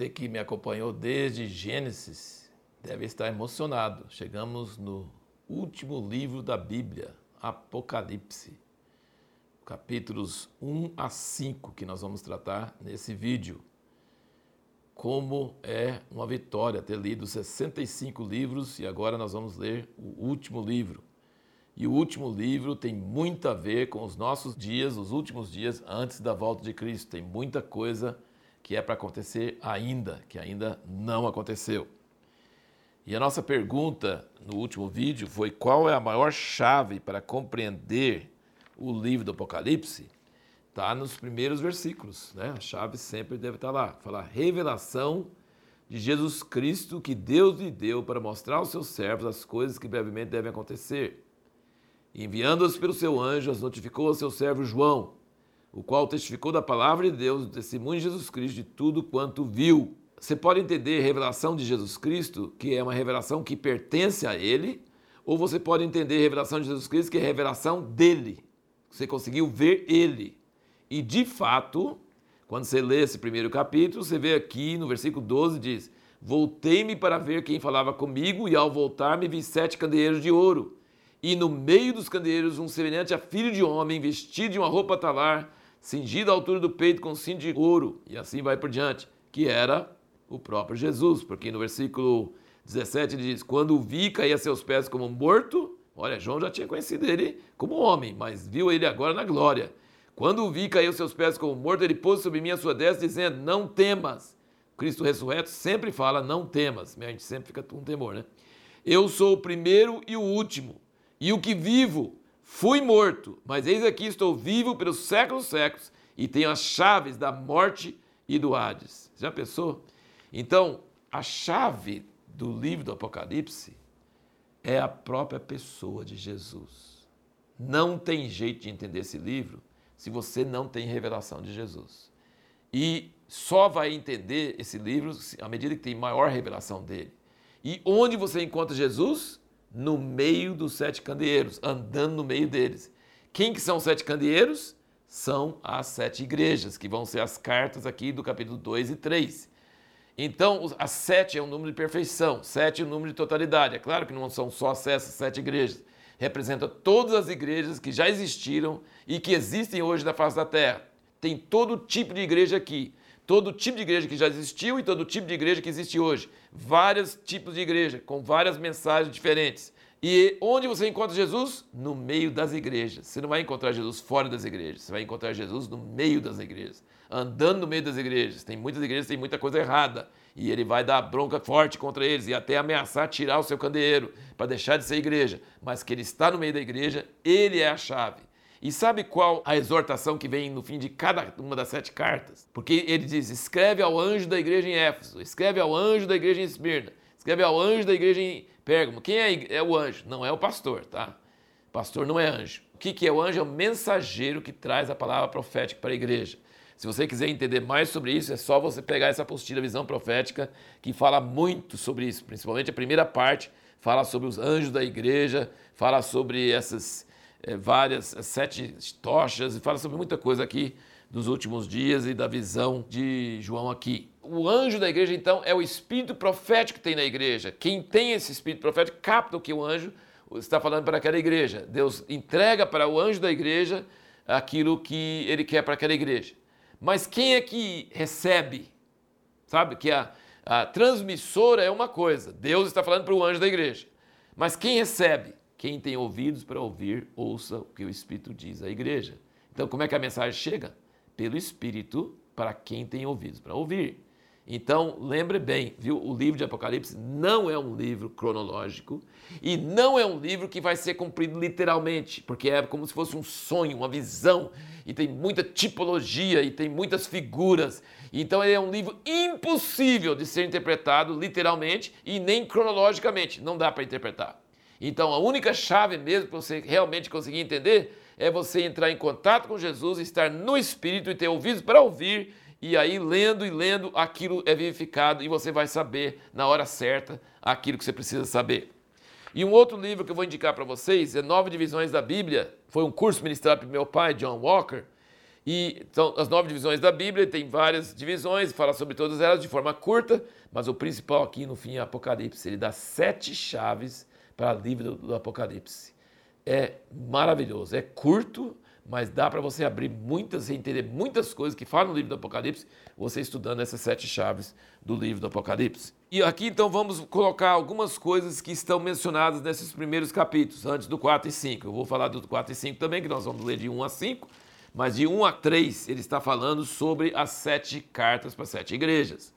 Você que me acompanhou desde Gênesis deve estar emocionado. Chegamos no último livro da Bíblia, Apocalipse. Capítulos 1 a 5 que nós vamos tratar nesse vídeo. Como é uma vitória ter lido 65 livros e agora nós vamos ler o último livro. E o último livro tem muito a ver com os nossos dias, os últimos dias antes da volta de Cristo. Tem muita coisa que é para acontecer ainda, que ainda não aconteceu. E a nossa pergunta no último vídeo foi qual é a maior chave para compreender o livro do Apocalipse? Está nos primeiros versículos, né? A chave sempre deve estar lá. Falar revelação de Jesus Cristo que Deus lhe deu para mostrar aos seus servos as coisas que brevemente devem acontecer. Enviando-as pelo seu anjo, as notificou ao seu servo João, o qual testificou da palavra de Deus, do testemunho de Jesus Cristo, de tudo quanto viu. Você pode entender a revelação de Jesus Cristo, que é uma revelação que pertence a Ele, ou você pode entender a revelação de Jesus Cristo, que é revelação dele. Você conseguiu ver Ele. E de fato, quando você lê esse primeiro capítulo, você vê aqui no versículo 12: diz: Voltei-me para ver quem falava comigo, e ao voltar-me vi sete candeeiros de ouro. E no meio dos candeeiros, um semelhante a filho de homem, vestido de uma roupa talar, cingido à altura do peito com cinto de ouro, e assim vai por diante, que era o próprio Jesus, porque no versículo 17 ele diz: Quando o vi cair a seus pés como morto, olha, João já tinha conhecido ele como homem, mas viu ele agora na glória. Quando o vi cair aos seus pés como morto, ele pôs sobre mim a sua destra, dizendo: Não temas. Cristo ressurreto sempre fala: Não temas. A gente sempre fica com temor, né? Eu sou o primeiro e o último, e o que vivo Fui morto, mas eis aqui estou vivo pelos séculos séculos e tenho as chaves da morte e do Hades. Já pensou? Então, a chave do livro do Apocalipse é a própria pessoa de Jesus. Não tem jeito de entender esse livro se você não tem revelação de Jesus. E só vai entender esse livro à medida que tem maior revelação dele. E onde você encontra Jesus? No meio dos sete candeeiros, andando no meio deles. Quem que são os sete candeeiros? São as sete igrejas, que vão ser as cartas aqui do capítulo 2 e 3. Então, a sete é um número de perfeição, sete é um número de totalidade. É claro que não são só essas sete igrejas. Representa todas as igrejas que já existiram e que existem hoje na face da terra. Tem todo tipo de igreja aqui todo tipo de igreja que já existiu e todo tipo de igreja que existe hoje. Vários tipos de igreja, com várias mensagens diferentes. E onde você encontra Jesus? No meio das igrejas. Você não vai encontrar Jesus fora das igrejas, você vai encontrar Jesus no meio das igrejas, andando no meio das igrejas. Tem muitas igrejas tem muita coisa errada. E ele vai dar bronca forte contra eles e até ameaçar tirar o seu candeeiro para deixar de ser igreja. Mas que ele está no meio da igreja, ele é a chave. E sabe qual a exortação que vem no fim de cada uma das sete cartas? Porque ele diz: escreve ao anjo da igreja em Éfeso, escreve ao anjo da igreja em Esmirna, escreve ao anjo da igreja em Pérgamo. Quem é, é o anjo? Não é o pastor, tá? Pastor não é anjo. O que, que é o anjo? É o mensageiro que traz a palavra profética para a igreja. Se você quiser entender mais sobre isso, é só você pegar essa apostila Visão Profética, que fala muito sobre isso, principalmente a primeira parte, fala sobre os anjos da igreja, fala sobre essas é, várias, é, sete tochas, e fala sobre muita coisa aqui dos últimos dias e da visão de João aqui. O anjo da igreja, então, é o espírito profético que tem na igreja. Quem tem esse espírito profético capta o que o anjo está falando para aquela igreja. Deus entrega para o anjo da igreja aquilo que ele quer para aquela igreja. Mas quem é que recebe? Sabe que a, a transmissora é uma coisa, Deus está falando para o anjo da igreja. Mas quem recebe? Quem tem ouvidos para ouvir, ouça o que o Espírito diz à igreja. Então, como é que a mensagem chega? Pelo Espírito para quem tem ouvidos para ouvir. Então, lembre bem, viu? O livro de Apocalipse não é um livro cronológico e não é um livro que vai ser cumprido literalmente, porque é como se fosse um sonho, uma visão, e tem muita tipologia e tem muitas figuras. Então, ele é um livro impossível de ser interpretado literalmente e nem cronologicamente, não dá para interpretar. Então, a única chave mesmo para você realmente conseguir entender é você entrar em contato com Jesus, estar no Espírito e ter ouvidos para ouvir, e aí lendo e lendo, aquilo é vivificado e você vai saber na hora certa aquilo que você precisa saber. E um outro livro que eu vou indicar para vocês é Nove Divisões da Bíblia. Foi um curso ministrado pelo meu pai, John Walker. E então, as nove divisões da Bíblia tem várias divisões, fala sobre todas elas de forma curta, mas o principal aqui no fim é Apocalipse. Ele dá sete chaves para o livro do, Apocalipse. É maravilhoso, é curto, mas dá para você abrir muitas e entender muitas coisas que falam no livro do Apocalipse, você estudando essas sete chaves do livro do Apocalipse. E aqui então vamos colocar algumas coisas que estão mencionadas nesses primeiros capítulos, antes do 4 e 5. Eu vou falar do 4 e 5 também, que nós vamos ler de 1 a 5, mas de 1 a 3 ele está falando sobre as sete cartas para sete igrejas.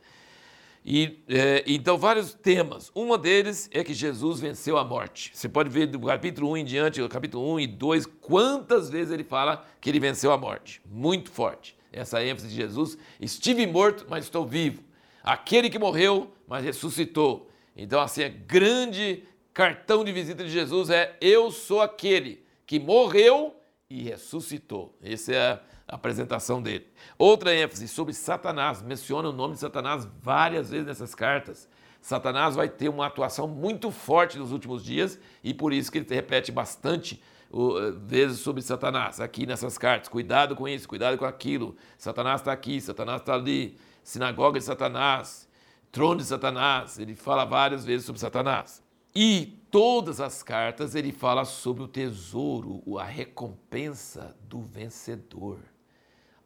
E é, então, vários temas. Uma deles é que Jesus venceu a morte. Você pode ver do capítulo 1 em diante, do capítulo 1 e 2, quantas vezes ele fala que ele venceu a morte. Muito forte. Essa ênfase de Jesus: estive morto, mas estou vivo. Aquele que morreu, mas ressuscitou. Então, assim, é grande cartão de visita de Jesus é: eu sou aquele que morreu e ressuscitou. Essa é a apresentação dele. Outra ênfase sobre Satanás, menciona o nome de Satanás várias vezes nessas cartas. Satanás vai ter uma atuação muito forte nos últimos dias e por isso que ele repete bastante uh, vezes sobre Satanás aqui nessas cartas. Cuidado com isso, cuidado com aquilo. Satanás está aqui, Satanás está ali. Sinagoga de Satanás, trono de Satanás. Ele fala várias vezes sobre Satanás. E todas as cartas ele fala sobre o tesouro, a recompensa do vencedor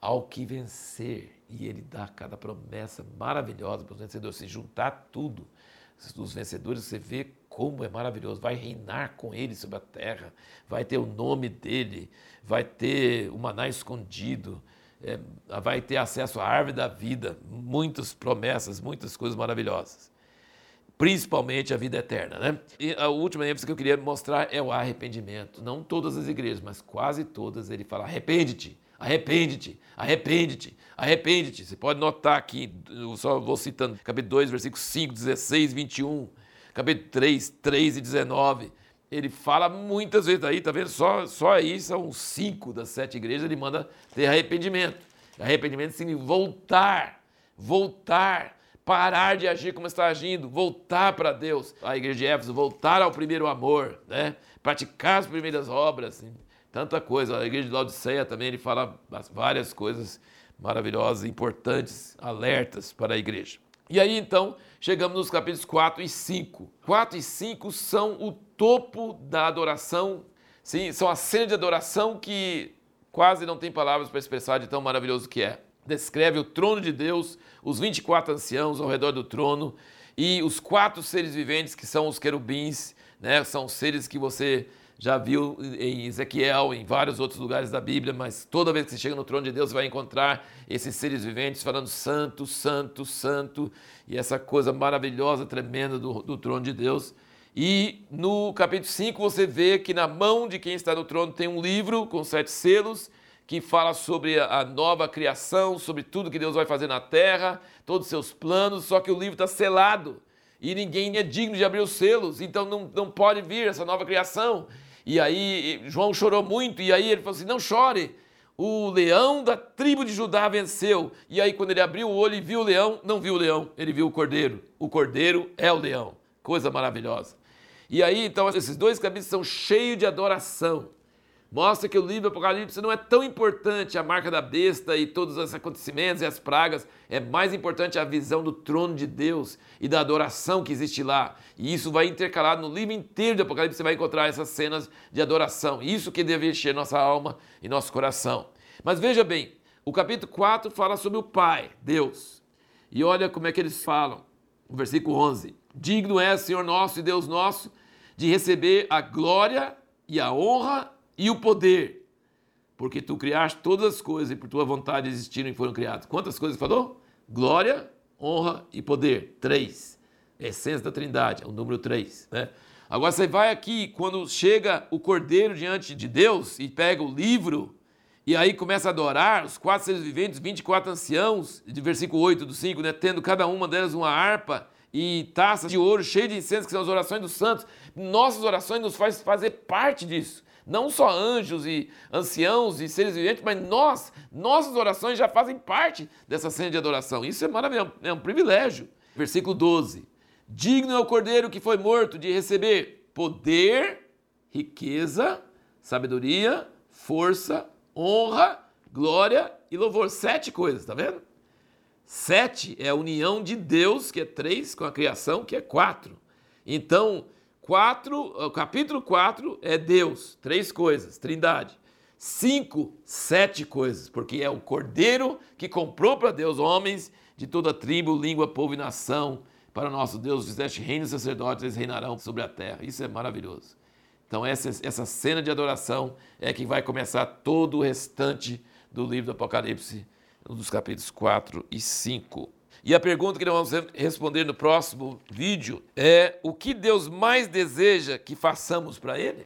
ao que vencer. E ele dá cada promessa maravilhosa para os vencedores. Se juntar tudo dos vencedores, você vê como é maravilhoso. Vai reinar com ele sobre a terra, vai ter o nome dele, vai ter o maná escondido, é, vai ter acesso à árvore da vida. Muitas promessas, muitas coisas maravilhosas. Principalmente a vida eterna, né? E a última ênfase que eu queria mostrar é o arrependimento. Não todas as igrejas, mas quase todas ele fala: arrepende-te Arrepende-te, arrepende-te, arrepende-te. Você pode notar aqui, eu só vou citando, capítulo 2, versículos 5, 16, 21, capítulo 3, 3 e 19. Ele fala muitas vezes aí, tá vendo? Só, só aí são cinco das sete igrejas, ele manda ter arrependimento. Arrependimento significa voltar, voltar, parar de agir como está agindo, voltar para Deus. A igreja de Éfeso, voltar ao primeiro amor, né? praticar as primeiras obras tanta coisa. A igreja de Laodiceia também ele fala várias coisas maravilhosas, importantes, alertas para a igreja. E aí então chegamos nos capítulos 4 e 5. 4 e 5 são o topo da adoração, sim, são a cena de adoração que quase não tem palavras para expressar de tão maravilhoso que é. Descreve o trono de Deus, os 24 anciãos ao redor do trono e os quatro seres viventes que são os querubins, né? São seres que você já viu em Ezequiel, em vários outros lugares da Bíblia, mas toda vez que você chega no trono de Deus, vai encontrar esses seres viventes falando santo, santo, santo, e essa coisa maravilhosa, tremenda do, do trono de Deus. E no capítulo 5 você vê que na mão de quem está no trono tem um livro com sete selos, que fala sobre a nova criação, sobre tudo que Deus vai fazer na terra, todos os seus planos, só que o livro está selado e ninguém é digno de abrir os selos, então não, não pode vir essa nova criação. E aí João chorou muito, e aí ele falou assim: não chore. O leão da tribo de Judá venceu. E aí, quando ele abriu o olho e viu o leão, não viu o leão, ele viu o cordeiro. O cordeiro é o leão. Coisa maravilhosa. E aí, então, esses dois capítulos são cheios de adoração mostra que o livro Apocalipse não é tão importante a marca da besta e todos os acontecimentos e as pragas, é mais importante a visão do trono de Deus e da adoração que existe lá. E isso vai intercalado no livro inteiro do Apocalipse, você vai encontrar essas cenas de adoração. Isso que deve encher nossa alma e nosso coração. Mas veja bem, o capítulo 4 fala sobre o Pai, Deus. E olha como é que eles falam, no versículo 11: Digno é, Senhor nosso e Deus nosso, de receber a glória e a honra e o poder, porque tu criaste todas as coisas e por tua vontade existiram e foram criadas. Quantas coisas falou? Glória, honra e poder. Três. essência da trindade, é o número três. Né? Agora você vai aqui, quando chega o cordeiro diante de Deus e pega o livro, e aí começa a adorar os quatro seres viventes, 24 anciãos, de versículo 8 do 5, né? tendo cada uma delas uma harpa e taças de ouro cheio de incenso, que são as orações dos santos. Nossas orações nos faz fazer parte disso. Não só anjos e anciãos e seres viventes, mas nós, nossas orações já fazem parte dessa cena de adoração. Isso é maravilhoso, é um privilégio. Versículo 12: Digno é o cordeiro que foi morto de receber poder, riqueza, sabedoria, força, honra glória e louvor. Sete coisas, tá vendo? Sete é a união de Deus, que é três, com a criação, que é quatro. Então, quatro, o capítulo 4 é Deus, três coisas, trindade. Cinco, sete coisas, porque é o Cordeiro que comprou para Deus homens de toda tribo, língua, povo e nação. Para nosso Deus, fizeste reino e sacerdotes, eles reinarão sobre a terra. Isso é maravilhoso. Então, essa, essa cena de adoração é que vai começar todo o restante do livro do Apocalipse, dos capítulos 4 e 5. E a pergunta que nós vamos responder no próximo vídeo é: o que Deus mais deseja que façamos para Ele?